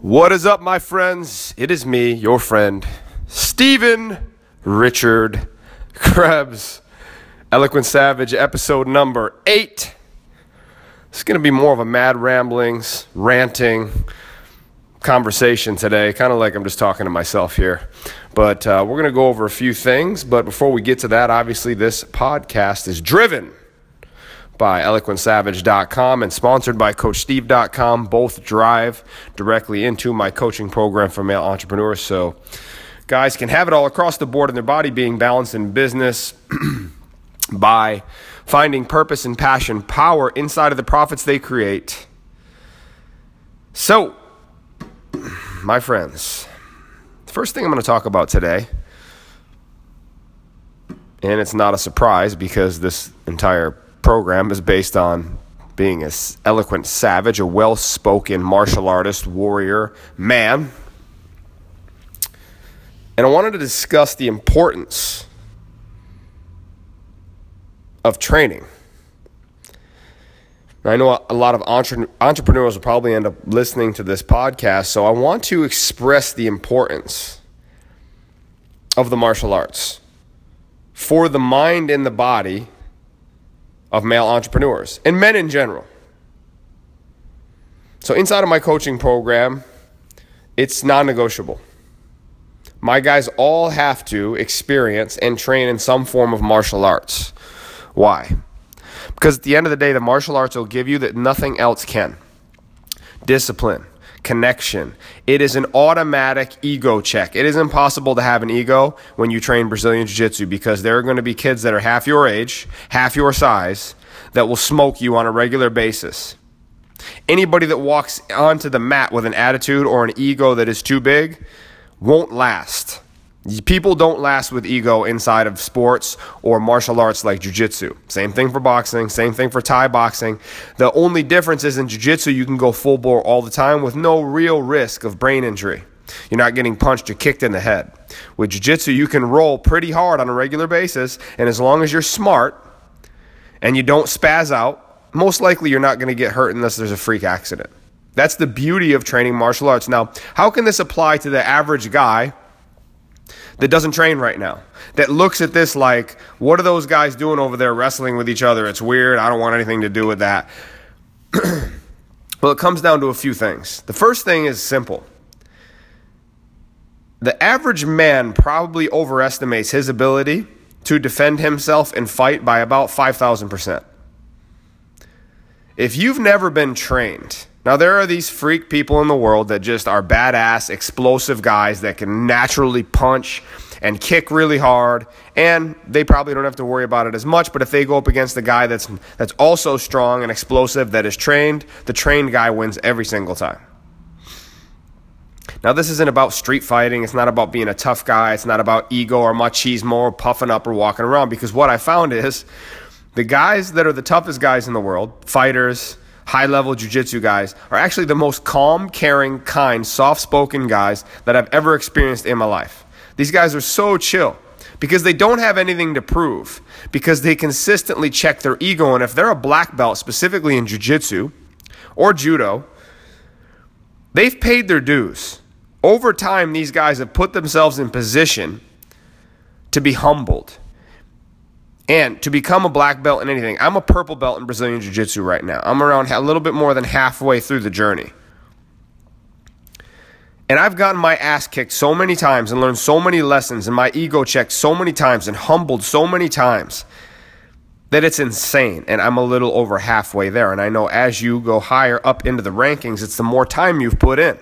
What is up, my friends? It is me, your friend, Stephen Richard Krebs, Eloquent Savage, episode number eight. It's going to be more of a mad ramblings, ranting conversation today, kind of like I'm just talking to myself here. But uh, we're going to go over a few things. But before we get to that, obviously, this podcast is driven by eloquentsavage.com and sponsored by coachsteve.com. Both drive directly into my coaching program for male entrepreneurs. So guys can have it all across the board in their body being balanced in business by finding purpose and passion, power inside of the profits they create. So, my friends, the first thing I'm going to talk about today, and it's not a surprise because this entire program is based on being an eloquent savage, a well spoken martial artist, warrior, man. And I wanted to discuss the importance of training. I know a lot of entre- entrepreneurs will probably end up listening to this podcast, so I want to express the importance of the martial arts for the mind and the body of male entrepreneurs and men in general. So, inside of my coaching program, it's non negotiable. My guys all have to experience and train in some form of martial arts. Why? Because at the end of the day, the martial arts will give you that nothing else can discipline, connection. It is an automatic ego check. It is impossible to have an ego when you train Brazilian Jiu Jitsu because there are going to be kids that are half your age, half your size, that will smoke you on a regular basis. Anybody that walks onto the mat with an attitude or an ego that is too big won't last. People don't last with ego inside of sports or martial arts like jiu-jitsu. Same thing for boxing, same thing for Thai boxing. The only difference is in jiu-jitsu you can go full bore all the time with no real risk of brain injury. You're not getting punched or kicked in the head. With jiu-jitsu you can roll pretty hard on a regular basis and as long as you're smart and you don't spaz out, most likely you're not going to get hurt unless there's a freak accident. That's the beauty of training martial arts. Now, how can this apply to the average guy that doesn't train right now, that looks at this like, what are those guys doing over there wrestling with each other? It's weird. I don't want anything to do with that. well, it comes down to a few things. The first thing is simple. The average man probably overestimates his ability to defend himself and fight by about 5,000%. If you've never been trained, now, there are these freak people in the world that just are badass, explosive guys that can naturally punch and kick really hard, and they probably don't have to worry about it as much. But if they go up against a guy that's, that's also strong and explosive, that is trained, the trained guy wins every single time. Now, this isn't about street fighting. It's not about being a tough guy. It's not about ego or machismo or puffing up or walking around. Because what I found is the guys that are the toughest guys in the world, fighters, high level jiu-jitsu guys are actually the most calm, caring, kind, soft-spoken guys that I've ever experienced in my life. These guys are so chill because they don't have anything to prove because they consistently check their ego and if they're a black belt specifically in jiu-jitsu or judo, they've paid their dues. Over time these guys have put themselves in position to be humbled and to become a black belt in anything, I'm a purple belt in Brazilian Jiu Jitsu right now. I'm around a little bit more than halfway through the journey. And I've gotten my ass kicked so many times and learned so many lessons and my ego checked so many times and humbled so many times that it's insane. And I'm a little over halfway there. And I know as you go higher up into the rankings, it's the more time you've put in.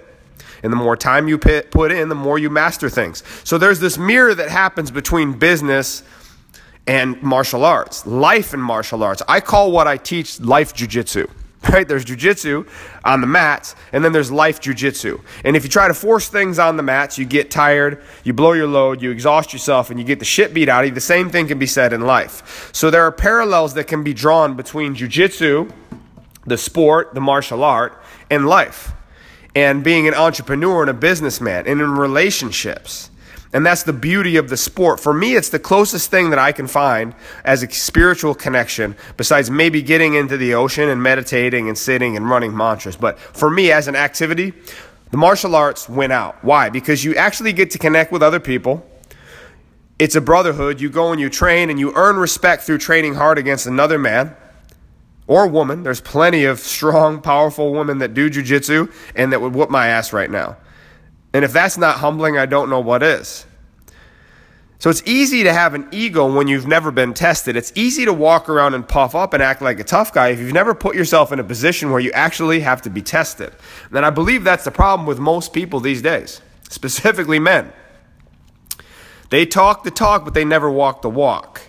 And the more time you put in, the more you master things. So there's this mirror that happens between business and martial arts, life and martial arts. I call what I teach life jujitsu. Right? There's jujitsu on the mats, and then there's life jujitsu. And if you try to force things on the mats, you get tired, you blow your load, you exhaust yourself, and you get the shit beat out of you. The same thing can be said in life. So there are parallels that can be drawn between jujitsu, the sport, the martial art, and life. And being an entrepreneur and a businessman, and in relationships. And that's the beauty of the sport. For me, it's the closest thing that I can find as a spiritual connection, besides maybe getting into the ocean and meditating and sitting and running mantras. But for me, as an activity, The martial arts win out. Why? Because you actually get to connect with other people. It's a brotherhood. You go and you train and you earn respect through training hard against another man or woman. There's plenty of strong, powerful women that do jujitsu and that would whoop my ass right now. And if that's not humbling, I don't know what is. So it's easy to have an ego when you've never been tested. It's easy to walk around and puff up and act like a tough guy if you've never put yourself in a position where you actually have to be tested. And I believe that's the problem with most people these days, specifically men. They talk the talk, but they never walk the walk.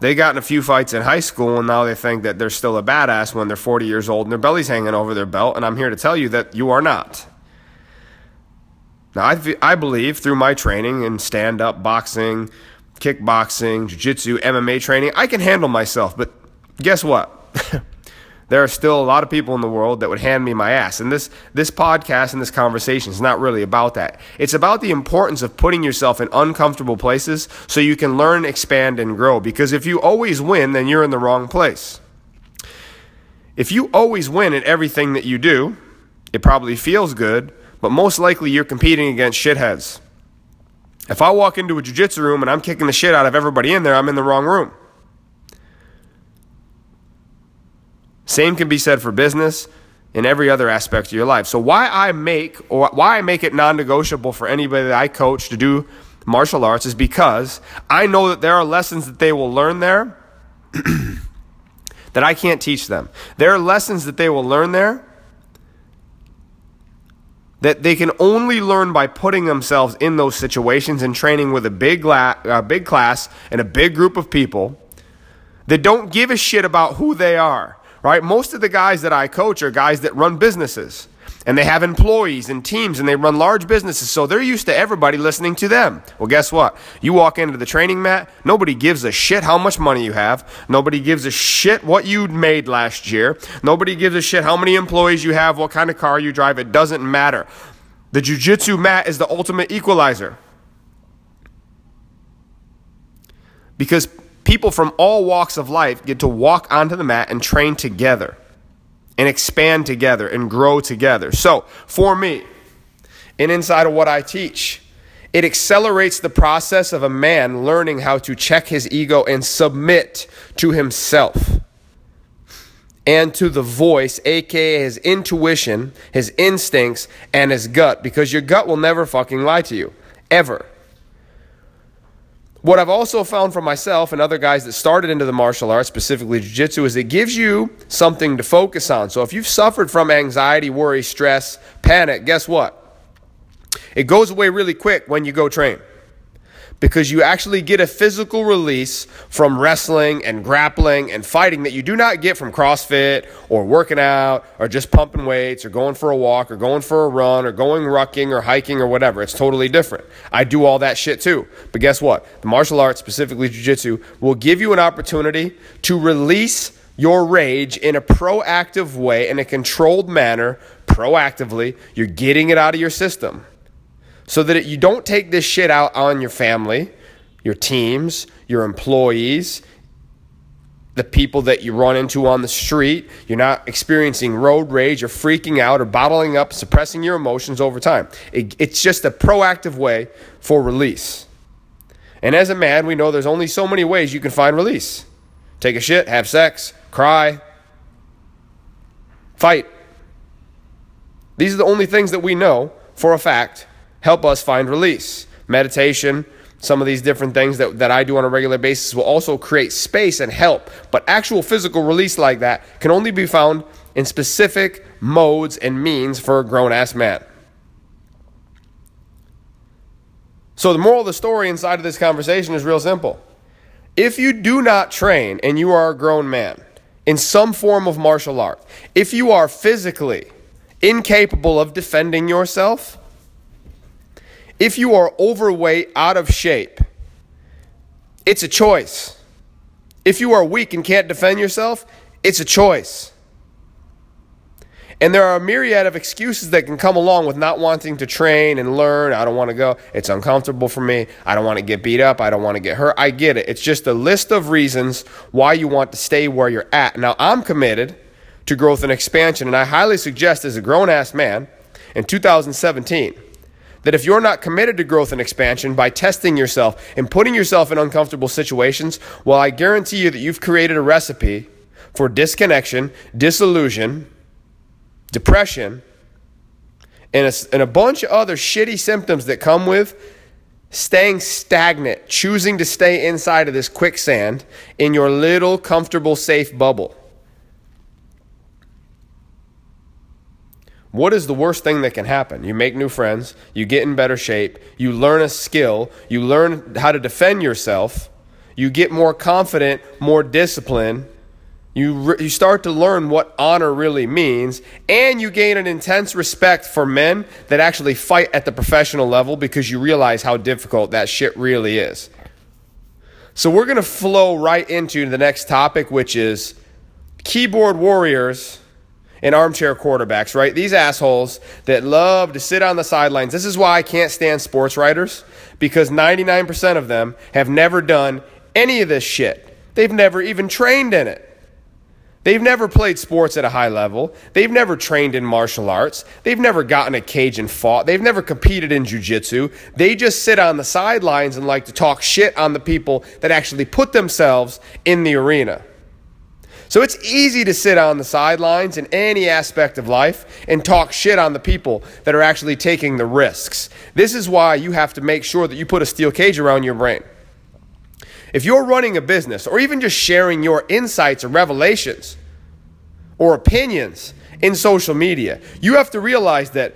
They got in a few fights in high school, and now they think that they're still a badass when they're 40 years old and their belly's hanging over their belt. And I'm here to tell you that you are not. Now, I, I believe through my training in stand up boxing, kickboxing, jiu jitsu, MMA training, I can handle myself. But guess what? there are still a lot of people in the world that would hand me my ass. And this, this podcast and this conversation is not really about that. It's about the importance of putting yourself in uncomfortable places so you can learn, expand, and grow. Because if you always win, then you're in the wrong place. If you always win at everything that you do, it probably feels good, but most likely you're competing against shitheads. If I walk into a jiu-jitsu room and I'm kicking the shit out of everybody in there, I'm in the wrong room. Same can be said for business in every other aspect of your life. So why I make or why I make it non-negotiable for anybody that I coach to do martial arts is because I know that there are lessons that they will learn there that I can't teach them. There are lessons that they will learn there that they can only learn by putting themselves in those situations and training with a big, la- a big class and a big group of people that don't give a shit about who they are, right? Most of the guys that I coach are guys that run businesses and they have employees and teams and they run large businesses. So they're used to everybody listening to them. Well, guess what? You walk into the training mat, nobody gives a shit how much money you have. Nobody gives a shit what you made last year. Nobody gives a shit how many employees you have, what kind of car you drive. It doesn't matter. The jujitsu mat is the ultimate equalizer. Because people from all walks of life get to walk onto the mat and train together and expand together and grow together. So, for me, and inside of what I teach, it accelerates the process of a man learning how to check his ego and submit to himself and to the voice, aka his intuition, his instincts, and his gut, because your gut will never fucking lie to you, ever. What I've also found for myself and other guys that started into the martial arts, specifically jiu jitsu, is it gives you something to focus on. So if you've suffered from anxiety, worry, stress, panic, guess what? It goes away really quick when you go train because you actually get a physical release from wrestling and grappling and fighting that you do not get from CrossFit or working out or just pumping weights or going for a walk or going for a run or going rucking or hiking or whatever. It's totally different. I do all that shit too. But guess what? The martial arts, specifically jiu jitsu, will give you an opportunity to release your rage in a proactive way, in a controlled manner, proactively. You're getting it out of your system so that you don't take this shit out on your family, your teams, your employees, the people that you run into on the street. You're not experiencing road rage or freaking out or bottling up, suppressing your emotions over time. It, it's just a proactive way for release. And as a man, we know there's only so many ways you can find release take a shit, have sex, cry, fight. These are the only things that we know for a fact help us find release. Meditation, some of these different things that, that I do on a regular basis will also create space and help. But actual physical release like that can only be found in specific modes and means for a grown ass man. So, the moral of the story inside of this conversation is real simple. If you do not train and you are a grown man in some form of martial art, if you are physically incapable of defending yourself, if you are overweight, out of shape, it's a choice. If you are weak and can't defend yourself, it's a choice. And there are a myriad of excuses that can come along with not wanting to train and learn. I don't want to go. It's uncomfortable for me. I don't want to get beat up. I don't want to get hurt. I get it. It's just a list of reasons why you want to stay where you're at. Now, I'm committed to growth and expansion, and I highly suggest as a grown ass man in 2017 that if you're not committed to growth and expansion by testing yourself and putting yourself in uncomfortable situations, well, I guarantee you that you've created a recipe for disconnection, disillusion, depression, and a, and a bunch of other shitty symptoms that come with staying stagnant, choosing to stay inside of this quicksand in your little comfortable, safe bubble. What is the worst thing that can happen? You make new friends, you get in better shape, you learn a skill, you learn how to defend yourself, you get more confident, more disciplined, you, re- you start to learn what honor really means, and you gain an intense respect for men that actually fight at the professional level because you realize how difficult that shit really is. So, we're going to flow right into the next topic, which is keyboard warriors and armchair quarterbacks, right? These assholes that love to sit on the sidelines. This is why I can't stand sports writers because 99% of them have never done any of this shit. They've never even trained in it. They've never played sports at a high level. They've never trained in martial arts. They've never gotten a cage and fought. They've never competed in jujitsu. They just sit on the sidelines and like to talk shit on the people that actually put themselves in the arena. So it's easy to sit on the sidelines in any aspect of life and talk shit on the people that are actually taking the risks. This is why you have to make sure that you put a steel cage around your brain. If you're running a business or even just sharing your insights or revelations or opinions in social media, you have to realize that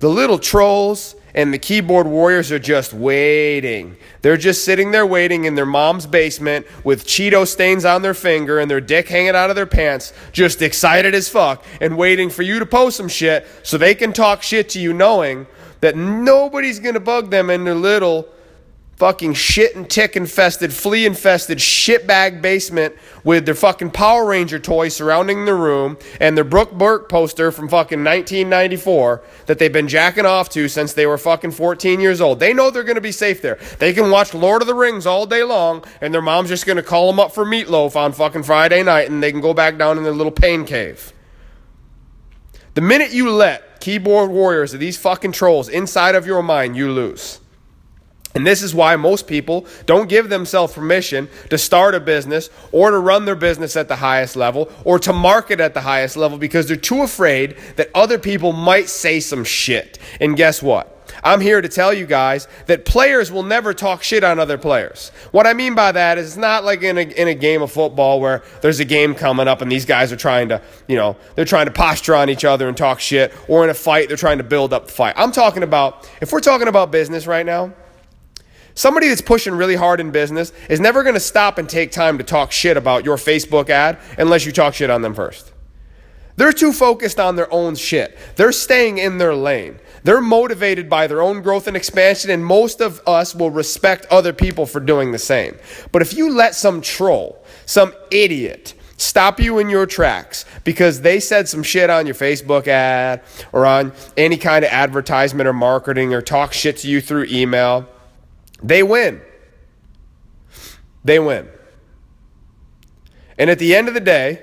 the little trolls and the keyboard warriors are just waiting. They're just sitting there waiting in their mom's basement with Cheeto stains on their finger and their dick hanging out of their pants, just excited as fuck and waiting for you to post some shit so they can talk shit to you knowing that nobody's going to bug them in their little fucking shit and tick infested, flea infested shitbag basement with their fucking Power Ranger toys surrounding the room and their Brooke Burke poster from fucking 1994 that they've been jacking off to since they were fucking 14 years old. They know they're going to be safe there. They can watch Lord of the Rings all day long and their mom's just going to call them up for meatloaf on fucking Friday night and they can go back down in their little pain cave. The minute you let keyboard warriors of these fucking trolls inside of your mind, you lose. And this is why most people don't give themselves permission to start a business or to run their business at the highest level or to market at the highest level because they're too afraid that other people might say some shit. And guess what? I'm here to tell you guys that players will never talk shit on other players. What I mean by that is it's not like in a, in a game of football where there's a game coming up and these guys are trying to, you know, they're trying to posture on each other and talk shit, or in a fight, they're trying to build up the fight. I'm talking about, if we're talking about business right now, Somebody that's pushing really hard in business is never going to stop and take time to talk shit about your Facebook ad unless you talk shit on them first. They're too focused on their own shit. They're staying in their lane. They're motivated by their own growth and expansion, and most of us will respect other people for doing the same. But if you let some troll, some idiot, stop you in your tracks because they said some shit on your Facebook ad or on any kind of advertisement or marketing or talk shit to you through email, they win. They win. And at the end of the day,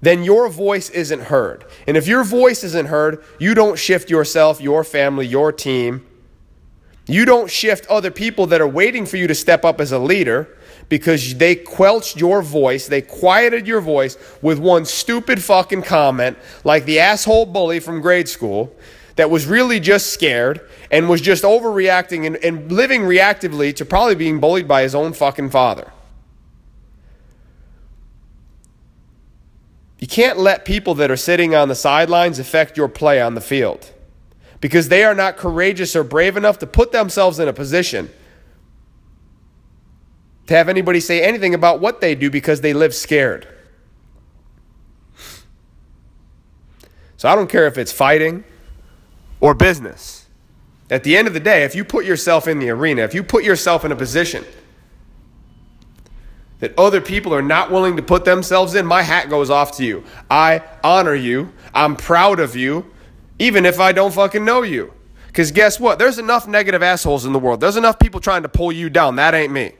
then your voice isn't heard. And if your voice isn't heard, you don't shift yourself, your family, your team. You don't shift other people that are waiting for you to step up as a leader because they quelched your voice, they quieted your voice with one stupid fucking comment like the asshole bully from grade school that was really just scared and was just overreacting and, and living reactively to probably being bullied by his own fucking father. You can't let people that are sitting on the sidelines affect your play on the field because they are not courageous or brave enough to put themselves in a position to have anybody say anything about what they do because they live scared. So I don't care if it's fighting or business. At the end of the day, if you put yourself in the arena, if you put yourself in a position that other people are not willing to put themselves in, my hat goes off to you. I honor you. I'm proud of you, even if I don't fucking know you. Because guess what? There's enough negative assholes in the world. There's enough people trying to pull you down. That ain't me.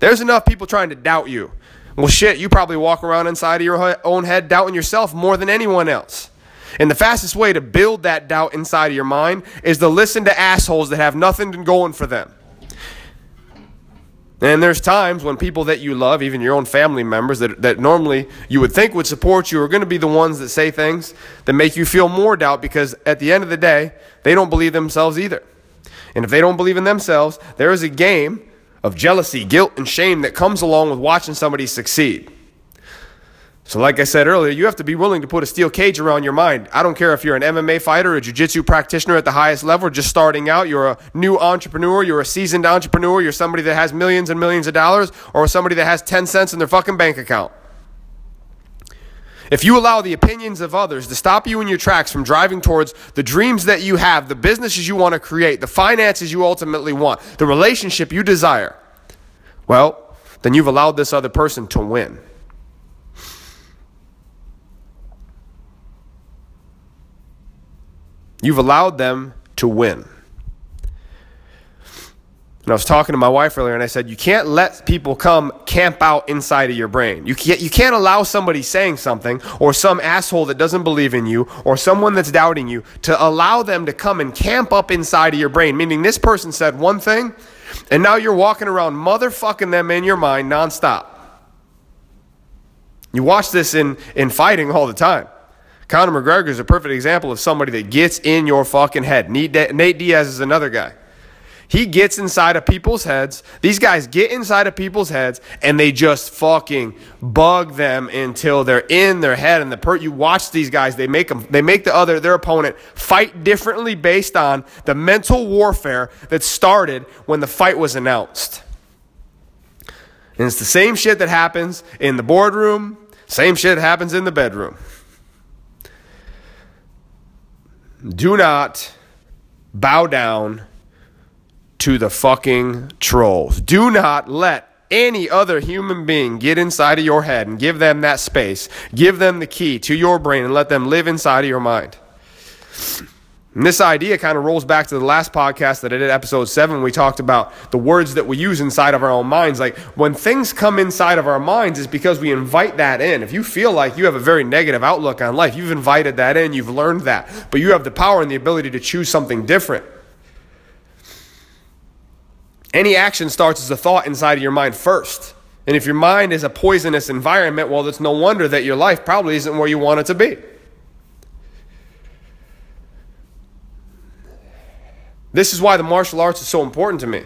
There's enough people trying to doubt you. Well, shit, you probably walk around inside of your own head doubting yourself more than anyone else. And the fastest way to build that doubt inside of your mind is to listen to assholes that have nothing going for them. And there's times when people that you love, even your own family members that, that normally you would think would support you, are going to be the ones that say things that make you feel more doubt because at the end of the day, they don't believe themselves either. And if they don't believe in themselves, there is a game of jealousy, guilt, and shame that comes along with watching somebody succeed. So, like I said earlier, you have to be willing to put a steel cage around your mind. I don't care if you're an MMA fighter, a jiu jitsu practitioner at the highest level, just starting out, you're a new entrepreneur, you're a seasoned entrepreneur, you're somebody that has millions and millions of dollars, or somebody that has 10 cents in their fucking bank account. If you allow the opinions of others to stop you in your tracks from driving towards the dreams that you have, the businesses you want to create, the finances you ultimately want, the relationship you desire, well, then you've allowed this other person to win. You've allowed them to win. And I was talking to my wife earlier and I said, you can't let people come camp out inside of your brain. You can't, you can't allow somebody saying something or some asshole that doesn't believe in you or someone that's doubting you to allow them to come and camp up inside of your brain. Meaning this person said one thing and now you're walking around motherfucking them in your mind nonstop. You watch this in, in fighting all the time. Conor McGregor is a perfect example of somebody that gets in your fucking head. Nate Diaz is another guy. He gets inside of people's heads. These guys get inside of people's heads and they just fucking bug them until they're in their head. And the per- you watch these guys, they make them, they make the other, their opponent fight differently based on the mental warfare that started when the fight was announced. And it's the same shit that happens in the boardroom, same shit happens in the bedroom. Do not bow down to the fucking trolls. Do not let any other human being get inside of your head and give them that space. Give them the key to your brain and let them live inside of your mind. And this idea kind of rolls back to the last podcast that I did, episode seven. We talked about the words that we use inside of our own minds. Like when things come inside of our minds, is because we invite that in. If you feel like you have a very negative outlook on life, you've invited that in, you've learned that, but you have the power and the ability to choose something different. Any action starts as a thought inside of your mind first. And if your mind is a poisonous environment, well, it's no wonder that your life probably isn't where you want it to be. This is why the martial arts is so important to me.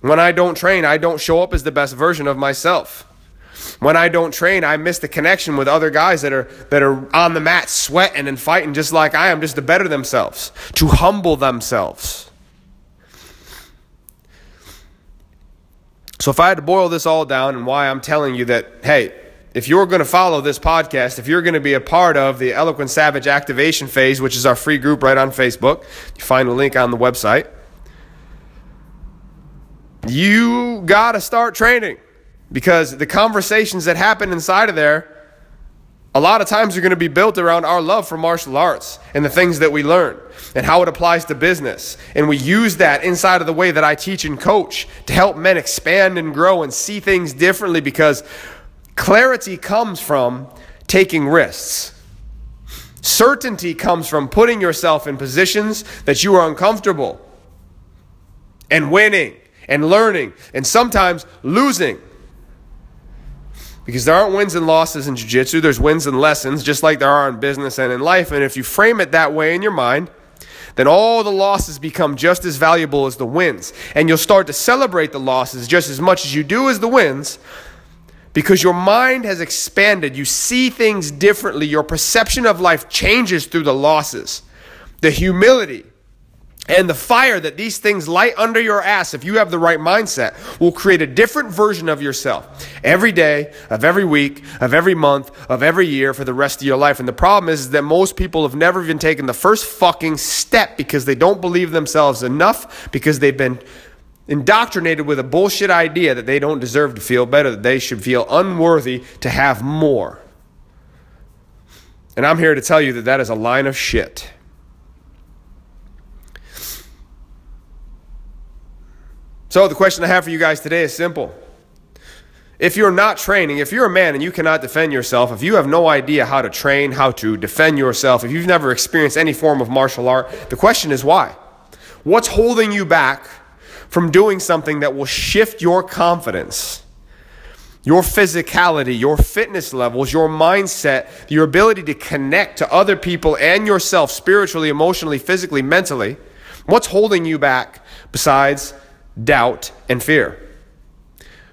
When I don't train, I don't show up as the best version of myself. When I don't train, I miss the connection with other guys that are that are on the mat sweating and fighting just like I am, just to better themselves, to humble themselves. So if I had to boil this all down and why I'm telling you that, hey, if you're going to follow this podcast, if you're going to be a part of the Eloquent Savage activation phase, which is our free group right on Facebook, you find the link on the website. You got to start training because the conversations that happen inside of there, a lot of times are going to be built around our love for martial arts and the things that we learn and how it applies to business. And we use that inside of the way that I teach and coach to help men expand and grow and see things differently because Clarity comes from taking risks. Certainty comes from putting yourself in positions that you are uncomfortable and winning and learning and sometimes losing. Because there aren't wins and losses in jiu jitsu, there's wins and lessons, just like there are in business and in life. And if you frame it that way in your mind, then all the losses become just as valuable as the wins. And you'll start to celebrate the losses just as much as you do as the wins because your mind has expanded. You see things differently. Your perception of life changes through the losses. The humility and the fire that these things light under your ass, if you have the right mindset, will create a different version of yourself every day, of every week, of every month, of every year for the rest of your life. And the problem is, is that most people have never even taken the first fucking step because they don't believe themselves enough, because they've been indoctrinated with a bullshit idea that they don't deserve to feel better, that they should feel unworthy to have more. And I'm here to tell you that that is a line of shit. So, the question I have for you guys today is simple If you're not training, if you're a man and you cannot defend yourself, if you have no idea how to train, how to defend yourself, if you've never experienced any form of martial art, the question is why? What's holding you back from doing something that will shift your confidence? your physicality, your fitness levels, your mindset, your ability to connect to other people and yourself spiritually, emotionally, physically, mentally. What's holding you back besides doubt and fear?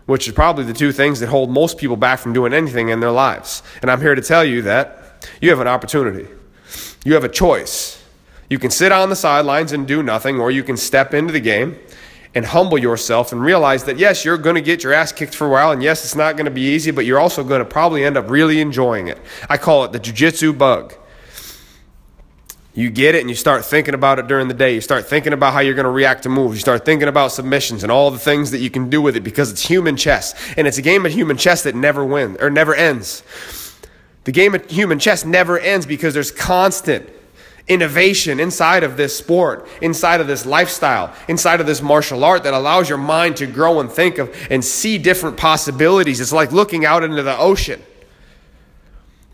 Which is probably the two things that hold most people back from doing anything in their lives. And I'm here to tell you that you have an opportunity. You have a choice. You can sit on the sidelines and do nothing, or you can step into the game and humble yourself and realize that yes, you're going to get your ass kicked for a while, and yes, it's not going to be easy, but you're also going to probably end up really enjoying it. I call it the jujitsu bug. You get it and you start thinking about it during the day. You start thinking about how you're going to react to moves. You start thinking about submissions and all the things that you can do with it because it's human chess. And it's a game of human chess that never wins or never ends. The game of human chess never ends because there's constant innovation inside of this sport, inside of this lifestyle, inside of this martial art that allows your mind to grow and think of and see different possibilities. It's like looking out into the ocean.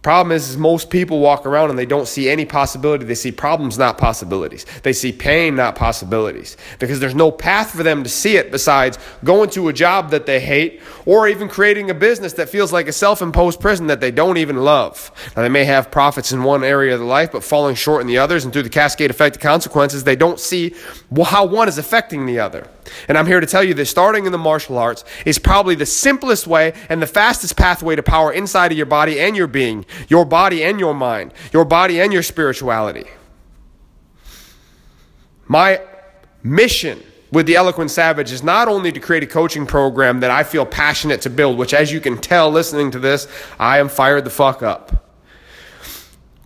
Problem is, is, most people walk around and they don't see any possibility. They see problems, not possibilities. They see pain, not possibilities. Because there's no path for them to see it besides going to a job that they hate or even creating a business that feels like a self imposed prison that they don't even love. Now, they may have profits in one area of their life, but falling short in the others, and through the cascade effect of consequences, they don't see how one is affecting the other. And I'm here to tell you that starting in the martial arts is probably the simplest way and the fastest pathway to power inside of your body and your being, your body and your mind, your body and your spirituality. My mission with the Eloquent Savage is not only to create a coaching program that I feel passionate to build, which, as you can tell listening to this, I am fired the fuck up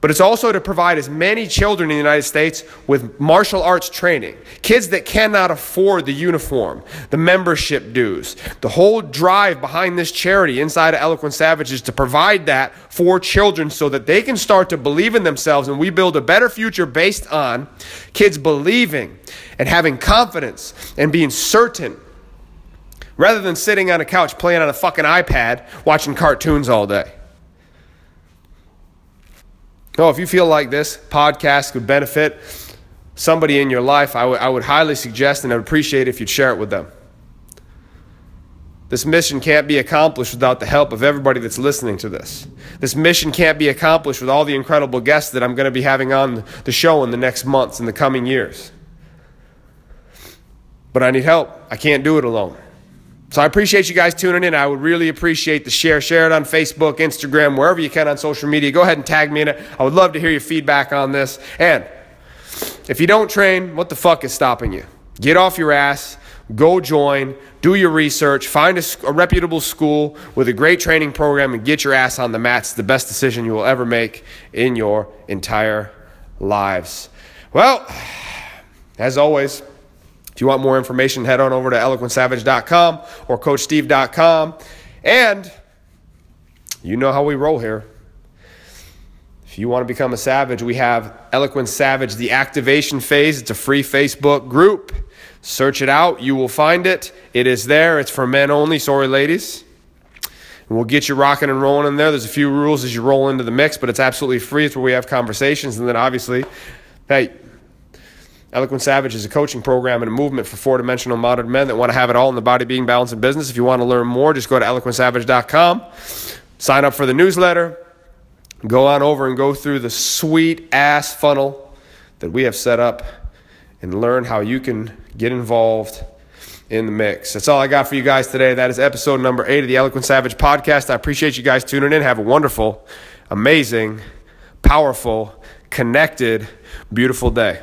but it's also to provide as many children in the United States with martial arts training. Kids that cannot afford the uniform, the membership dues. The whole drive behind this charity inside of Eloquent Savage is to provide that for children so that they can start to believe in themselves and we build a better future based on kids believing and having confidence and being certain rather than sitting on a couch playing on a fucking iPad watching cartoons all day. No, if you feel like this podcast could benefit somebody in your life, I, w- I would highly suggest and I'd appreciate if you'd share it with them. This mission can't be accomplished without the help of everybody that's listening to this. This mission can't be accomplished with all the incredible guests that I'm going to be having on the show in the next months, in the coming years. But I need help. I can't do it alone. So I appreciate you guys tuning in. I would really appreciate the share. Share it on Facebook, Instagram, wherever you can on social media. Go ahead and tag me in it. I would love to hear your feedback on this. And if you don't train, what the fuck is stopping you? Get off your ass, go join, do your research, find a, a reputable school with a great training program, and get your ass on the mats. The best decision you will ever make in your entire lives. Well, as always, if you want more information, head on over to eloquentsavage.com or coachsteve.com. And you know how we roll here. If you want to become a savage, we have Eloquent Savage, the activation phase. It's a free Facebook group. Search it out. You will find it. It is there. It's for men only. Sorry, ladies. We'll get you rocking and rolling in there. There's a few rules as you roll into the mix, but it's absolutely free. It's where we have conversations. And then obviously, hey, Eloquent Savage is a coaching program and a movement for four dimensional modern men that want to have it all in the body, being, balance, and business. If you want to learn more, just go to eloquentsavage.com, sign up for the newsletter, go on over and go through the sweet ass funnel that we have set up and learn how you can get involved in the mix. That's all I got for you guys today. That is episode number eight of the Eloquent Savage podcast. I appreciate you guys tuning in. Have a wonderful, amazing, powerful, connected, beautiful day.